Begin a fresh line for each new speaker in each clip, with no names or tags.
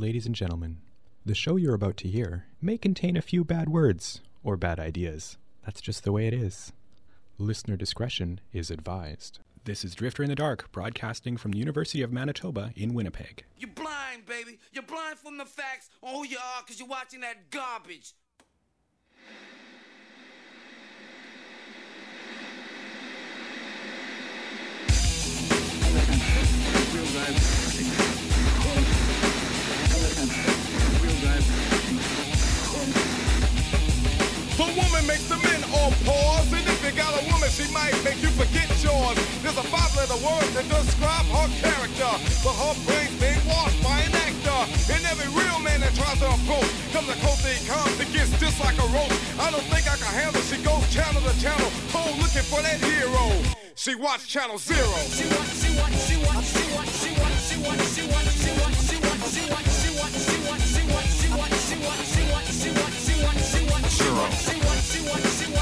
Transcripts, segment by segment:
Ladies and gentlemen, the show you're about to hear may contain a few bad words or bad ideas. That's just the way it is. Listener discretion is advised. This is Drifter in the Dark, broadcasting from the University of Manitoba in Winnipeg.
You're blind, baby. You're blind from the facts on who you are because you're watching that garbage.
The woman makes the men all pause. And if you got a woman, she might make you forget yours. There's a five letter word to describe her character. But her brain's being washed by an actor. And every real man that tries to approach comes a close he comes, it gets just like a rope. I don't think I can handle. She goes channel to channel, cold looking for that hero. She watched Channel Zero.
She want, she want, she want, she want, she want, she want, she want,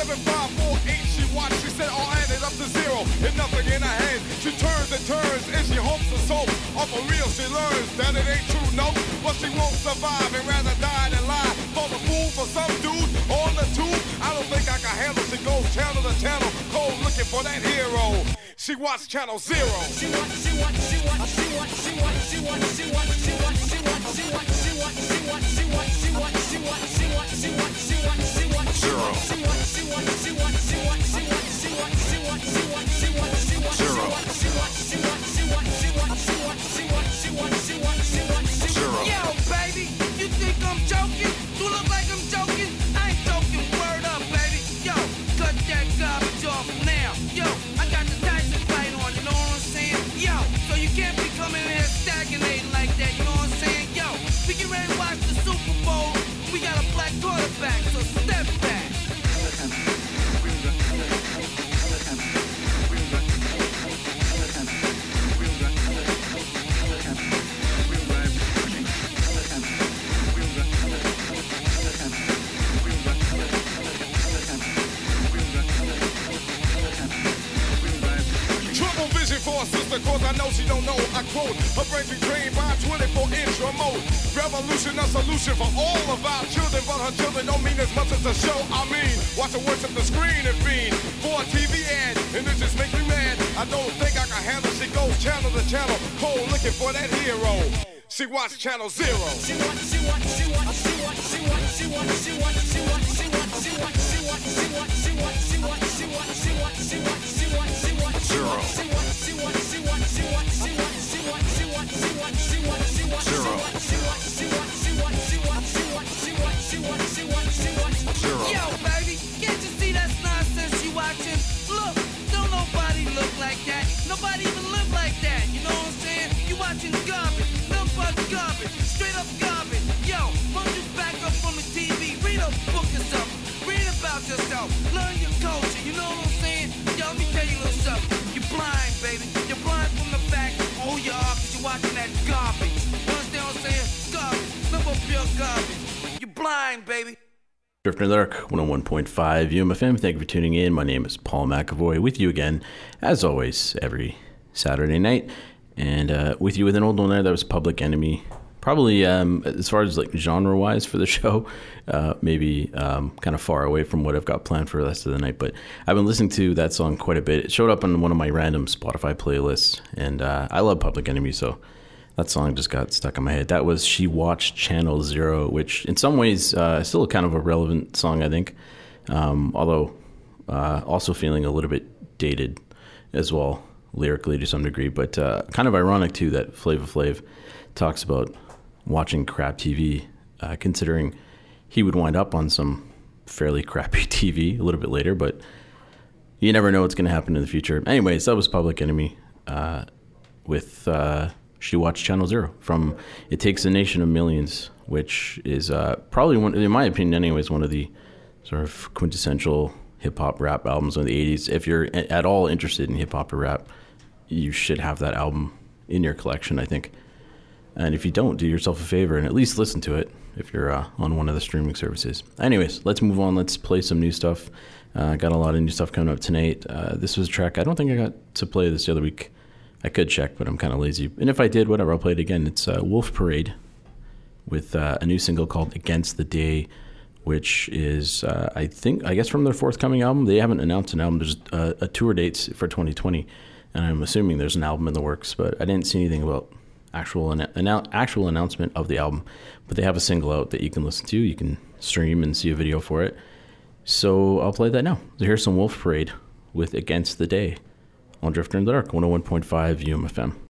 seven five four eight. She watched. She said, "All added up to zero, and nothing in her hand." She turns and turns, and she hopes and so. Off for real, she learns that it ain't true, no. But she won't survive and rather die than lie. For the fool, for some dude on the tube. I don't think I can handle. She goes channel to channel, cold looking for that hero. She watched Channel Zero.
She want, she want, she want, she want, she want, she want, she want, she want, she want, she want, she want, she want, she want, she want, she want, she want, she want, she want, she want,
zero. Zero. Zero.
Yo, baby, you think I'm joking?
Cause I know she don't know. I quote, her brain be trained by 24 inch remote. Revolution, a solution for all of our children, but her children don't mean as much as the show. I mean, watch her worship the screen and fiend for a TV ad, and it just makes me mad. I don't think I can handle. She goes channel to channel, cold looking for that hero. She watched Channel Zero.
She want, she want, she want, she want, she want, she want, she want, she want, she want, she want, she want, she want, she want, she want, she want, she want, she want, she want, she want,
Zero.
she want, she want, she baby.
Drifter Dark, 101.5 UMFM. Thank you for tuning in. My name is Paul McAvoy with you again, as always, every Saturday night. And uh, with you with an old one there, that was Public Enemy. Probably, um, as far as like genre wise for the show, uh, maybe um, kind of far away from what I've got planned for the rest of the night. But I've been listening to that song quite a bit. It showed up on one of my random Spotify playlists, and uh, I love Public Enemy, so that song just got stuck in my head. That was She Watched Channel Zero, which in some ways uh, still kind of a relevant song, I think. Um, although uh, also feeling a little bit dated as well, lyrically to some degree. But uh, kind of ironic too that Flavor Flav talks about watching crap TV, uh, considering he would wind up on some fairly crappy TV a little bit later. But you never know what's going to happen in the future. Anyways, that was Public Enemy uh, with uh, She Watched Channel Zero from It Takes a Nation of Millions, which is uh, probably one, in my opinion, anyways, one of the sort of quintessential hip hop rap albums of the '80s. If you're at all interested in hip hop or rap, you should have that album in your collection. I think. And if you don't, do yourself a favor and at least listen to it if you're uh, on one of the streaming services. Anyways, let's move on. Let's play some new stuff. Uh, got a lot of new stuff coming up tonight. Uh, this was a track I don't think I got to play this the other week. I could check, but I'm kind of lazy. And if I did, whatever, I'll play it again. It's uh, Wolf Parade with uh, a new single called Against the Day, which is, uh, I think, I guess from their forthcoming album. They haven't announced an album. There's uh, a tour dates for 2020, and I'm assuming there's an album in the works, but I didn't see anything about actual an, annou- actual announcement of the album. But they have a single out that you can listen to. You can stream and see a video for it. So I'll play that now. So here's some Wolf Parade with Against the Day on Drifter in the Dark, 101.5 UMFM.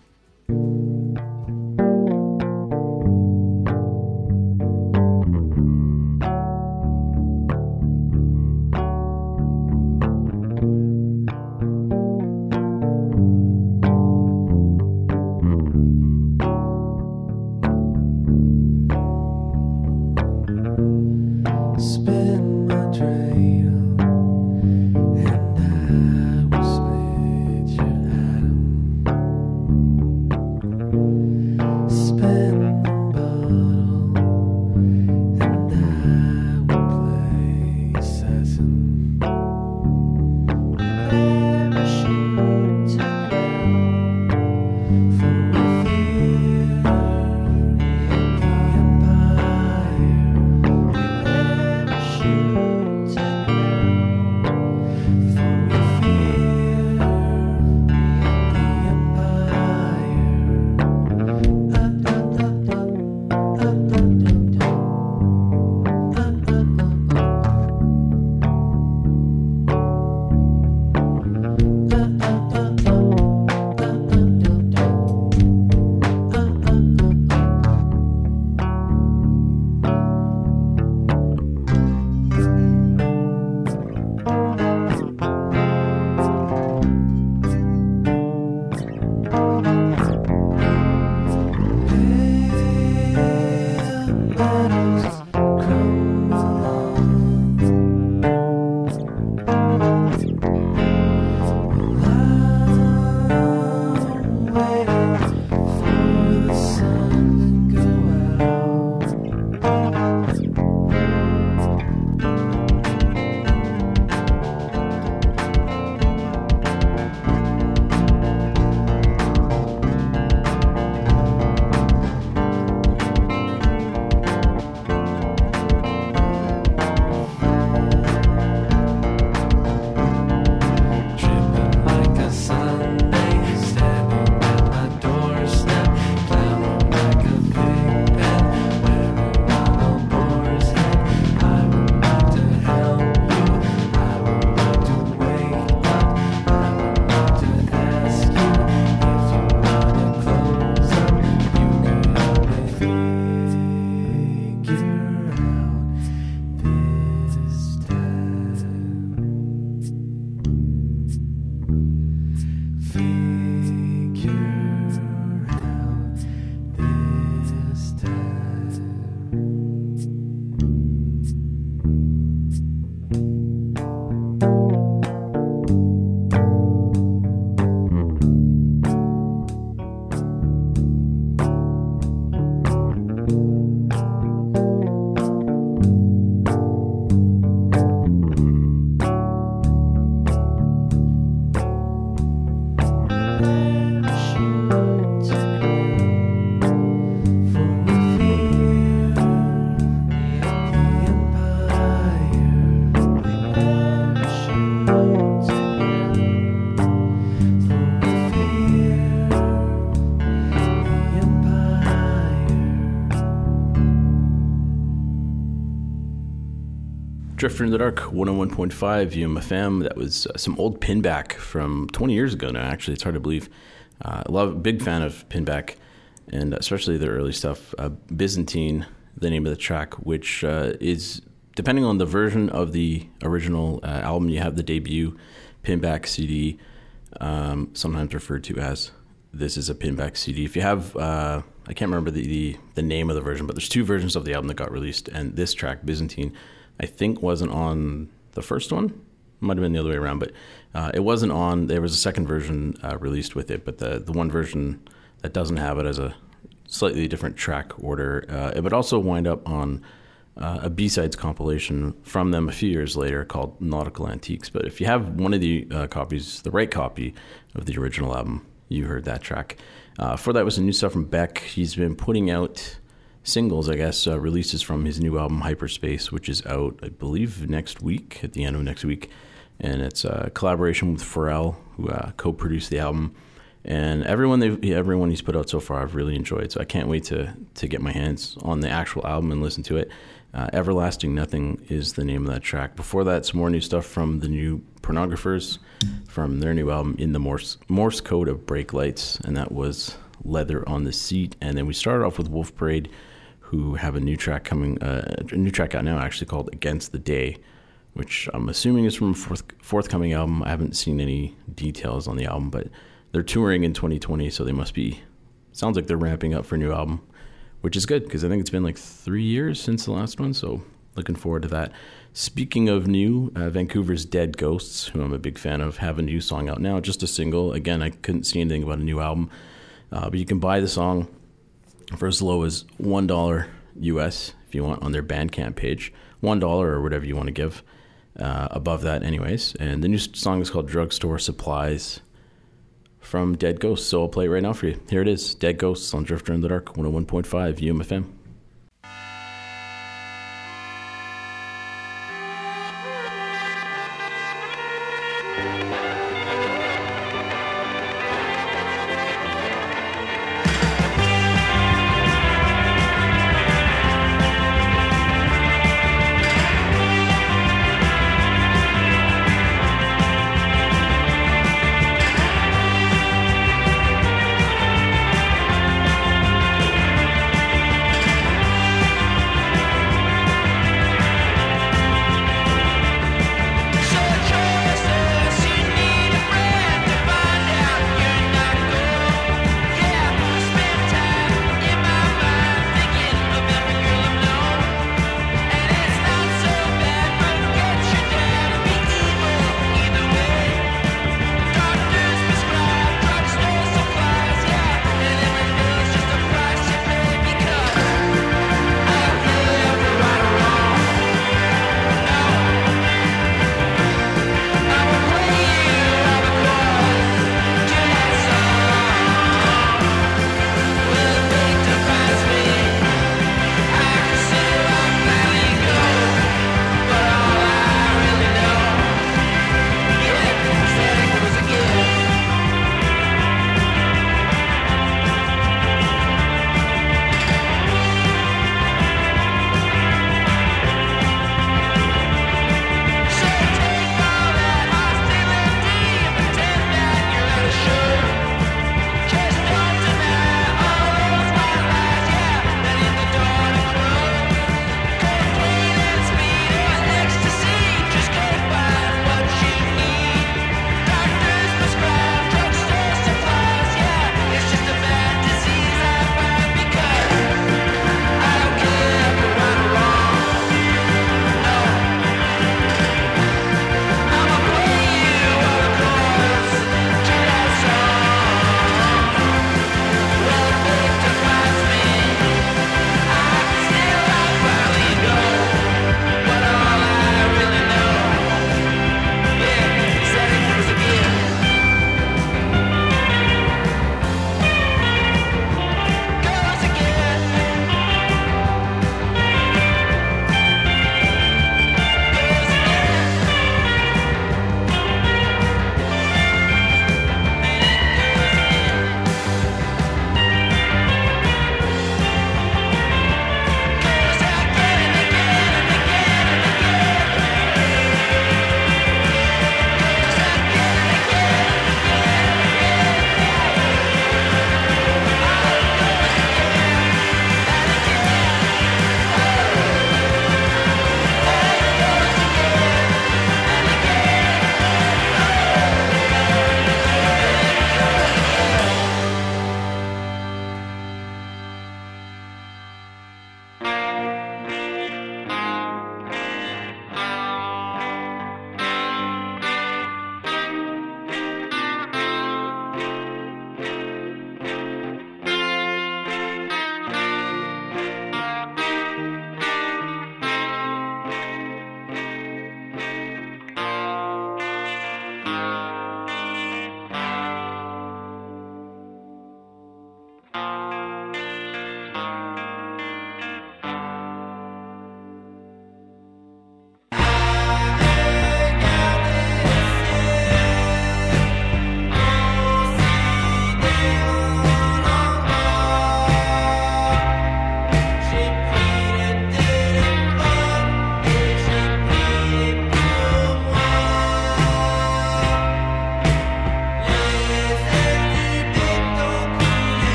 Drifter in the Dark 101.5 UMFM. That was uh, some old pinback from 20 years ago now, actually. It's hard to believe. Uh, love, big fan of pinback, and especially the early stuff. Uh, Byzantine, the name of the track, which uh, is, depending on the version of the original uh, album, you have the debut pinback CD, um, sometimes referred to as this is a pinback CD. If you have, uh, I can't remember the, the, the name of the version, but there's two versions of the album that got released, and this track, Byzantine, I think wasn't on the first one. Might have been the other way around, but uh, it wasn't on. There was a second version uh, released with it, but the the one version that doesn't have it as a slightly different track order, uh, it would also wind up on uh, a B-sides compilation from them a few years later called Nautical Antiques. But if you have one of the uh, copies, the right copy of the original album, you heard that track. Uh, for that was some new stuff from Beck. He's been putting out singles, I guess, uh, releases from his new album Hyperspace, which is out, I believe, next week, at the end of next week. And it's a collaboration with Pharrell, who uh, co produced the album. And everyone they've, everyone he's put out so far, I've really enjoyed. So I can't wait to, to get my hands on the actual album and listen to it. Uh, Everlasting Nothing is the name of that track. Before that, some more new stuff from the new Pornographers from their new album, In the Morse, Morse Code of Brake Lights. And that was Leather on the Seat. And then we started off with Wolf Parade who have a new track coming, uh, a new track out now actually called Against the Day, which I'm assuming is from a forth, forthcoming album. I haven't seen any details on the album, but they're touring in 2020, so they must be, sounds like they're ramping up for a new album, which is good because I think it's been like three years since the last one, so looking forward to that. Speaking of new, uh, Vancouver's Dead Ghosts, who I'm a big fan of, have a new song out now, just a single. Again, I couldn't see anything about a new album, uh, but you can buy the song for as low as one dollar US if you want on their Bandcamp page, one dollar or whatever you want to give. Uh, above that, anyways. And the new song is called Drugstore Supplies from Dead Ghosts. So I'll play it right now for you. Here it is Dead Ghosts on Drifter in the Dark 101.5 UMFM.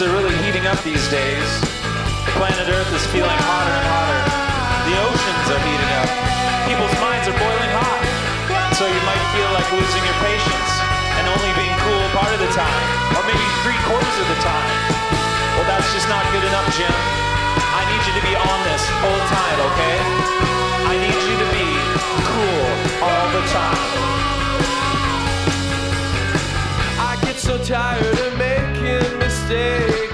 Things are really heating up these days. Planet Earth is feeling hotter and hotter. The oceans are heating up. People's minds are boiling hot. So you might feel like losing your patience and only being cool part of the time, or maybe three quarters of the time. Well, that's just not good enough, Jim. I need you to be on this full time, okay? I need you to be cool all the time.
I get so tired of making mistakes.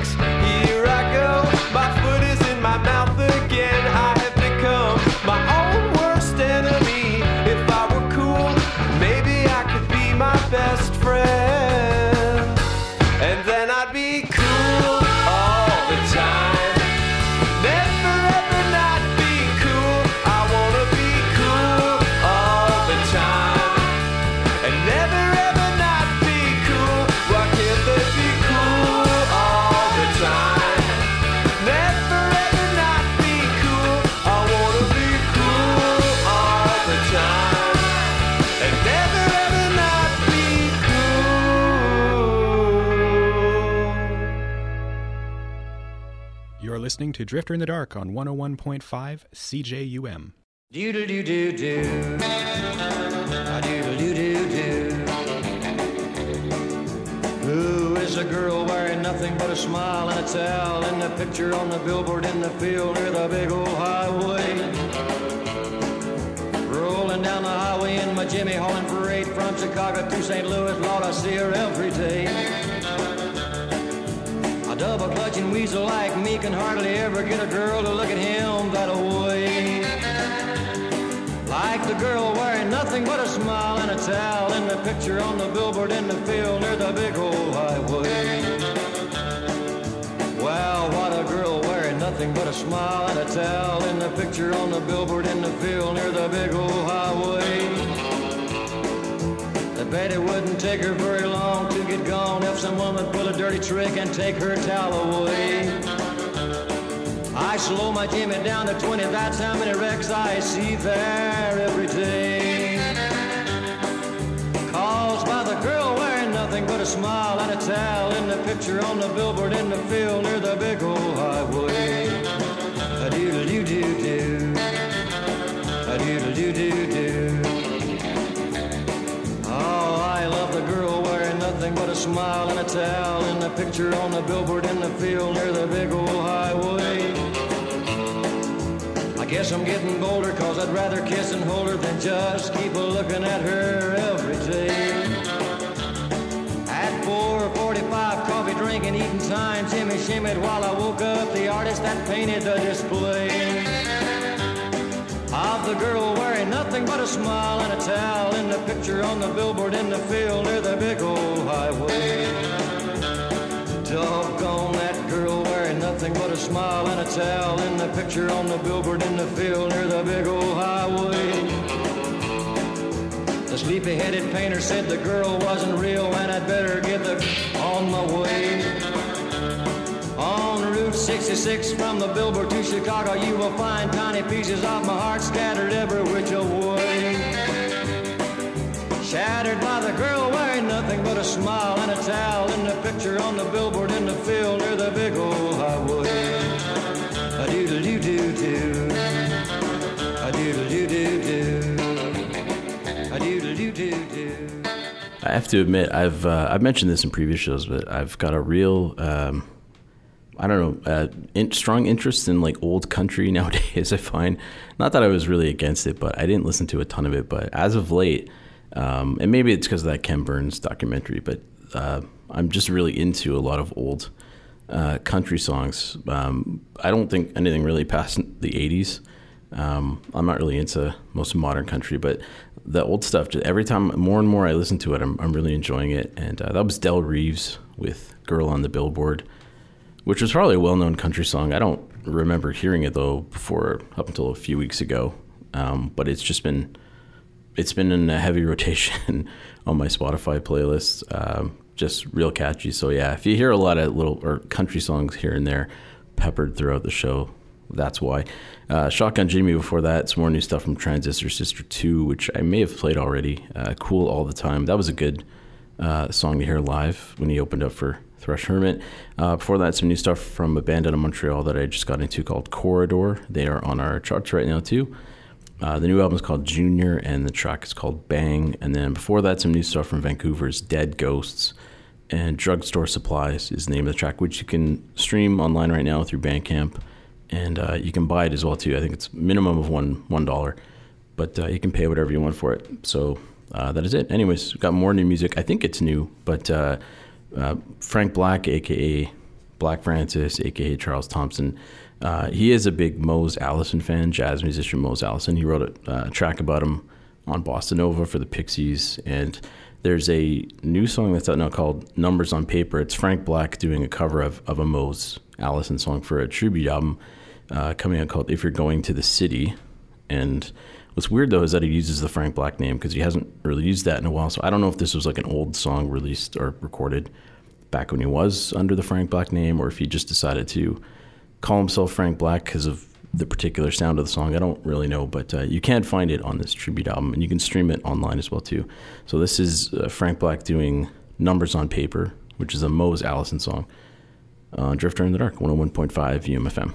Listening to Drifter in the Dark on 101.5 CJUM.
Who is a girl wearing nothing but a smile and a towel in the picture on the billboard in the field near the big old highway? Rolling down the highway in my Jimmy hauling freight from Chicago to St. Louis, Lord, I see her every day. Double clutching weasel like me can hardly ever get a girl to look at him that way. Like the girl wearing nothing but a smile and a towel in the picture on the billboard in the field near the big old highway. Wow, what a girl wearing nothing but a smile and a towel in the picture on the billboard in the field near the big old highway. I bet it wouldn't take her very long get gone if some woman pull a dirty trick and take her towel away. I slow my Jimmy down to 20, that's how many wrecks I see there every day. Caused by the girl wearing nothing but a smile and a towel in the picture on the billboard in the field near the big old highway. A doodle doo doo doo. A doodle doo doo doo. Nothing but a smile and a towel in the picture on the billboard in the field near the big old highway. I guess I'm getting bolder cause I'd rather kiss and hold her than just keep a looking at her every day. At 4.45 coffee drinking, eating time, Jimmy shimmied while I woke up the artist that painted the display the girl wearing nothing but a smile and a towel in the picture on the billboard in the field near the big old highway. Doggone that girl wearing nothing but a smile and a towel in the picture on the billboard in the field near the big old highway. The sleepy-headed painter said the girl wasn't real and I'd better get the on my way. On Route 66 from the billboard to Chicago, you will find tiny pieces of my heart scattered every which way. Shattered by the girl wearing nothing but a smile and a towel in the picture on the billboard in the field near the big old highway. A doodle doo doo doo. A doodle doo doo doo. A doodle doo doo doo.
I have to admit, I've uh, I've mentioned this in previous shows, but I've got a real um, I don't know uh, in, strong interest in like old country nowadays. I find not that I was really against it, but I didn't listen to a ton of it. But as of late, um, and maybe it's because of that Ken Burns documentary, but uh, I'm just really into a lot of old uh, country songs. Um, I don't think anything really past the '80s. Um, I'm not really into most modern country, but the old stuff. Every time, more and more I listen to it, I'm, I'm really enjoying it. And uh, that was Del Reeves with "Girl on the Billboard," which was probably a well-known country song. I don't remember hearing it though before up until a few weeks ago. Um, but it's just been it's been in a heavy rotation on my Spotify playlist. Um, just real catchy. So yeah, if you hear a lot of little or country songs here and there peppered throughout the show, that's why. Uh, Shotgun Jimmy before that, some more new stuff from Transistor Sister 2, which I may have played already. Uh, cool all the time. That was a good uh, song to hear live when he opened up for Thrush Hermit. Uh, before that, some new stuff from a band out of Montreal that I just got into called Corridor. They are on our charts right now, too. Uh, the new album is called Junior, and the track is called Bang. And then before that, some new stuff from Vancouver's Dead Ghosts. And Drugstore Supplies is the name of the track, which you can stream online right now through Bandcamp. And uh, you can buy it as well, too. I think it's minimum of one $1, but uh, you can pay whatever you want for it. So uh, that is it. Anyways, got more new music. I think it's new, but uh, uh, Frank Black, aka Black Francis, aka Charles Thompson, uh, he is a big Mose Allison fan, jazz musician Mose Allison. He wrote a, uh, track about him on Bossanova for the Pixies, and there's a new song that's out now called Numbers on Paper. It's Frank Black doing a cover of, of a Mose Allison song for a tribute album uh, coming out called If You're Going to the City. And what's weird though is that he uses the Frank Black name because he hasn't really used that in a while. So I don't know if this was like an old song released or recorded back when he was under the Frank Black name or if he just decided to call himself Frank Black because of the particular sound of the song. I don't really know, but uh, you can find it on this tribute album and you can stream it online as well too. So this is uh, Frank Black doing Numbers on Paper, which is a Mose Allison song. Uh, Drifter in the Dark, 101.5 UMFM.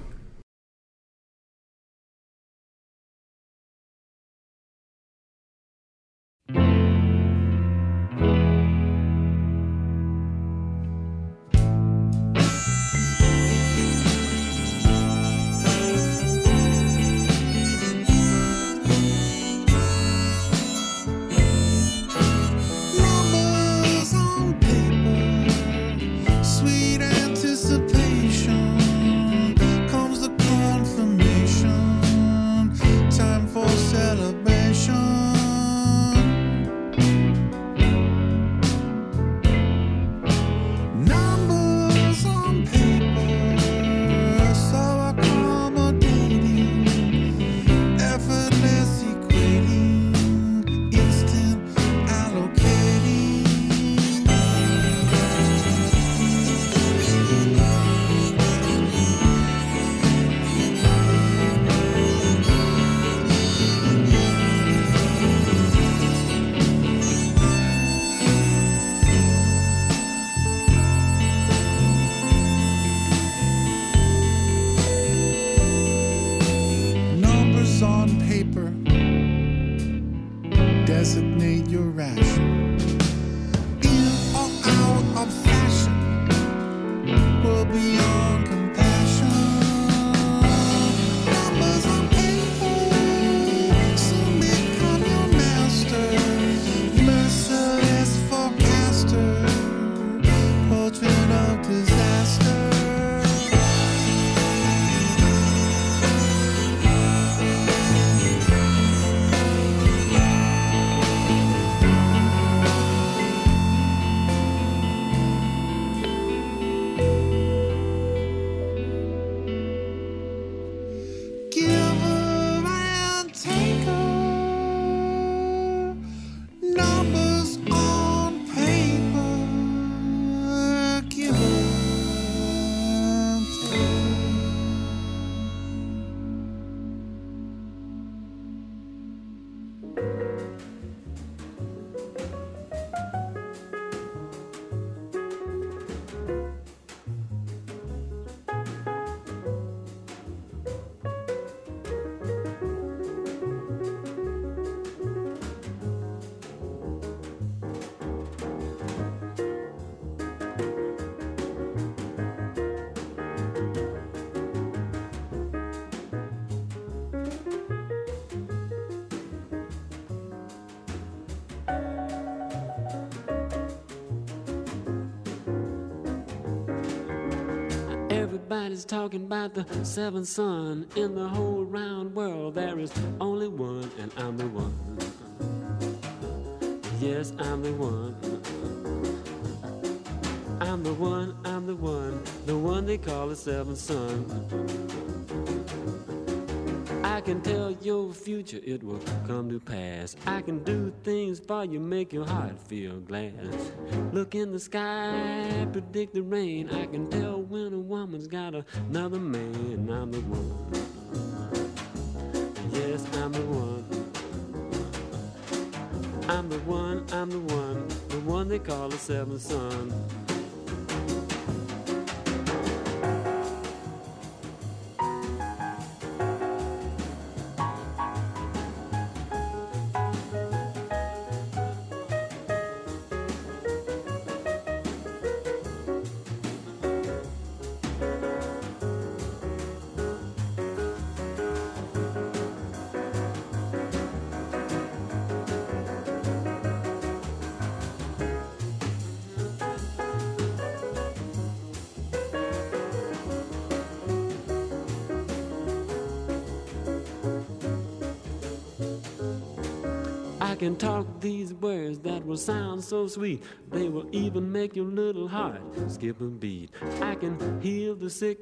Everybody's talking about the seventh son in the whole round world. There is only one, and I'm the one. Yes, I'm the one. I'm the one, I'm the one, the one they call the seventh son. I can tell your future, it will come to pass. I can do things for you, make your heart feel glad. Look in the sky, predict the rain. I can tell when a woman's got another man. I'm the one. Yes, I'm the one. I'm the one, I'm the one, the one they call the seventh son.
Talk these words that will sound so sweet. They will even make your little heart skip a beat. I can heal the sick,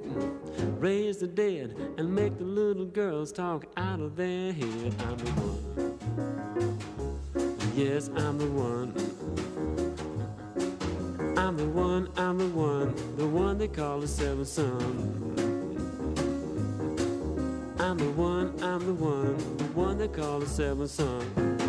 raise the dead, and make the little girls talk out of their head. I'm the one. Yes, I'm the one. I'm the one, I'm the one, the one they call the seventh son. I'm the one, I'm the one, the one they call the seventh son.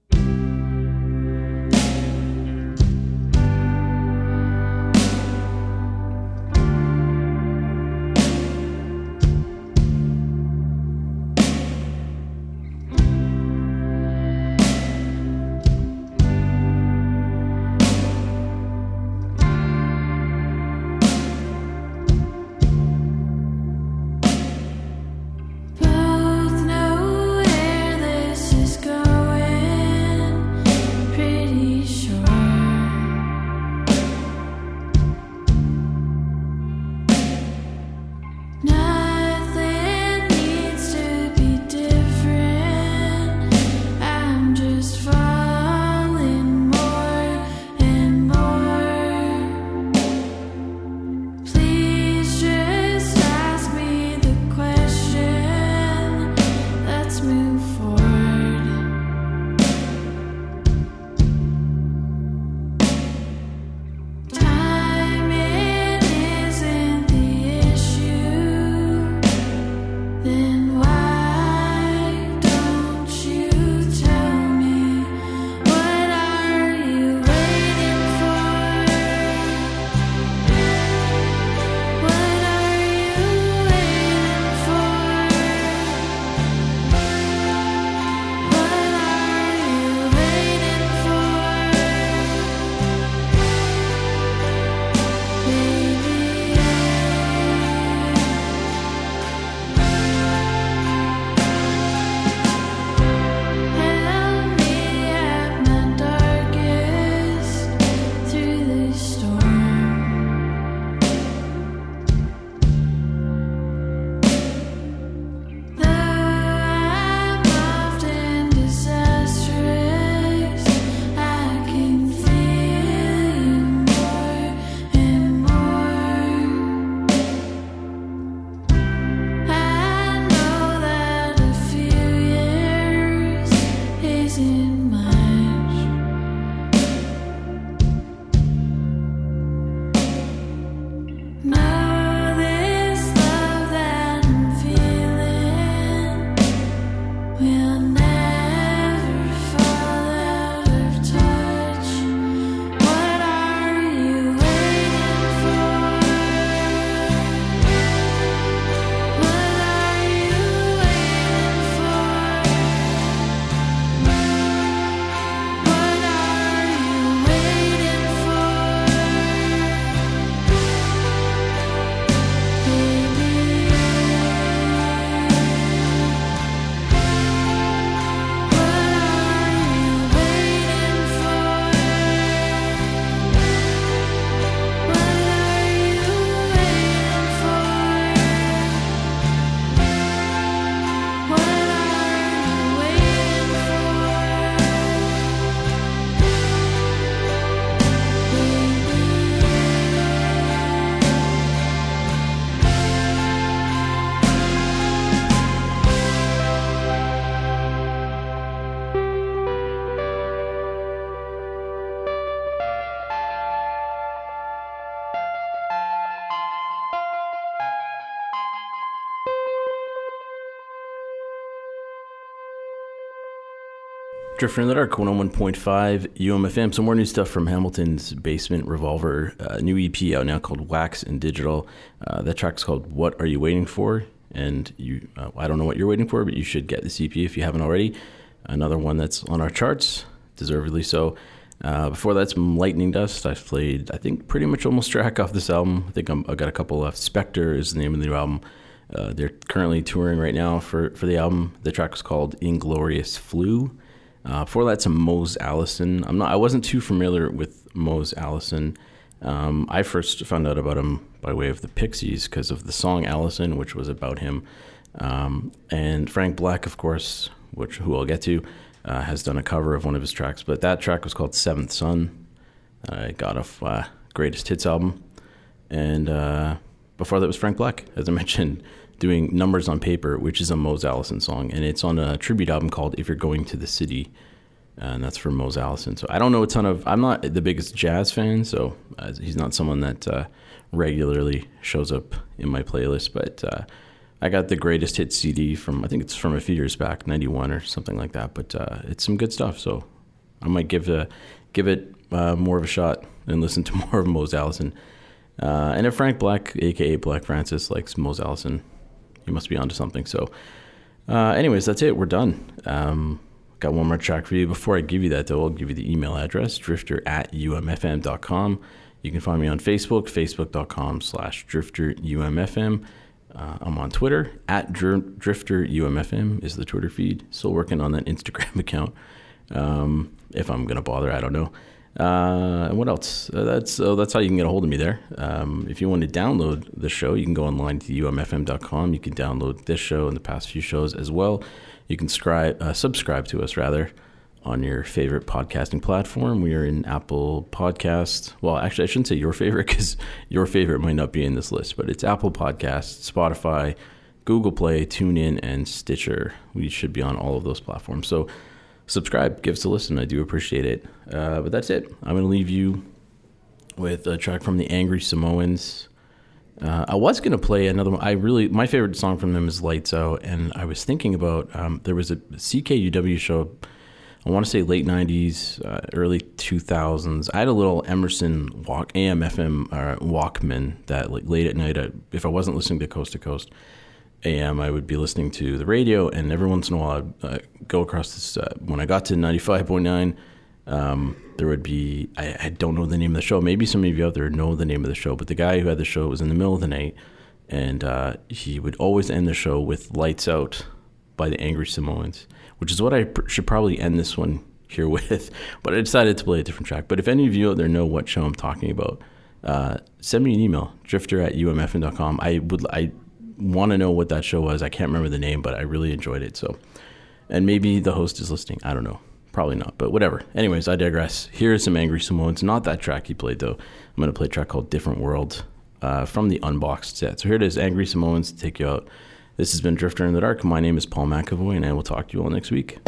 Drifter in the Dark, 101.5 UMFM. Some more new stuff from Hamilton's Basement Revolver. Uh, new EP out now called Wax and Digital. Uh, that track's called What Are You Waiting For? And you, uh, I don't know what you're waiting for, but you should get this EP if you haven't already. Another one that's on our charts, deservedly so. Uh, before that, some Lightning Dust. I've played, I think, pretty much almost track off this album. I think I'm, I've got a couple left. Spectre is the name of the new album. Uh, they're currently touring right now for, for the album. The track is called Inglorious Flu. Uh, before that, some Mose Allison. I'm not. I wasn't too familiar with Mose Allison. Um, I first found out about him by way of the Pixies because of the song Allison, which was about him. Um, and Frank Black, of course, which who I'll get to, uh, has done a cover of one of his tracks. But that track was called Seventh Son. I got off uh, Greatest Hits album, and uh, before that was Frank Black, as I mentioned, doing Numbers on Paper, which is a Mose Allison song, and it's on a tribute album called If You're Going to the City, and that's for Mose Allison. So I don't know a ton of. I'm not the biggest jazz fan, so uh, he's not someone that uh, regularly shows up in my playlist, but. Uh, I got the greatest hit CD from I think it's from a few years back, '91 or something like that. But uh, it's some good stuff, so I might give a, give it uh, more of a shot and listen to more of Mose Allison. Uh, and if Frank Black, aka Black Francis, likes Mose Allison, must be onto something. So, uh, anyways, that's it. We're done. Um, got one more track for you. Before I give you that, though, I'll give you the email address, drifter at umfm.com. You can find me on Facebook, facebook.com slash drifterumfm. Uh, I'm on Twitter, at Dr- drifterumfm is the Twitter feed. Still working on that Instagram account. Um, if I'm going to bother, I don't know. Uh, and what else? Uh, that's uh, that's how you can get a hold of me there. Um, if you want to download the show, you can go online to umfm.com. You can download this show and the past few shows as well. You can uh, subscribe to us rather on your favorite podcasting platform. We are in Apple Podcast. Well, actually, I shouldn't say your favorite because your favorite might not be in this list, but it's Apple Podcasts, Spotify, Google Play, TuneIn, and Stitcher. We should be on all of those platforms. So subscribe, give us a listen. I do appreciate it. Uh, but that's it. I'm going to leave you with a track from the Angry Samoans. Uh, I was going to play another one. I really, my favorite song from them is Lights Out. And I was thinking about, um, there was a CKUW show, I want to say late 90s, uh, early 2000s. I had a little Emerson walk, AM, FM uh, Walkman that like late at night, I, if I wasn't listening to Coast to Coast, AM, I would be listening to the radio, and every once in a while, I'd uh, go across this. Uh, when I got to 95.9, um, there would be, I, I don't know the name of the show. Maybe some of you out there know the name of the show, but the guy who had the show was in the middle of the night, and uh, he would always end the show with Lights Out by the Angry Samoans, which is what I pr- should probably end this one here with. But I decided to play a different track. But if any of you out there know what show I'm talking about, uh, send me an email, drifter at umfm.com. I would, I want to know what that show was. I can't remember the name, but I really enjoyed it. So, and maybe the host is listening. I don't know. Probably not, but whatever. Anyways, I digress. Here is some Angry Samoans. Not that track he played though. I'm gonna play a track called "Different World" uh, from the Unboxed set. So here it is, Angry Samoans to take you out. This has been Drifter in the Dark. My name is Paul McAvoy, and I will talk to you all next week.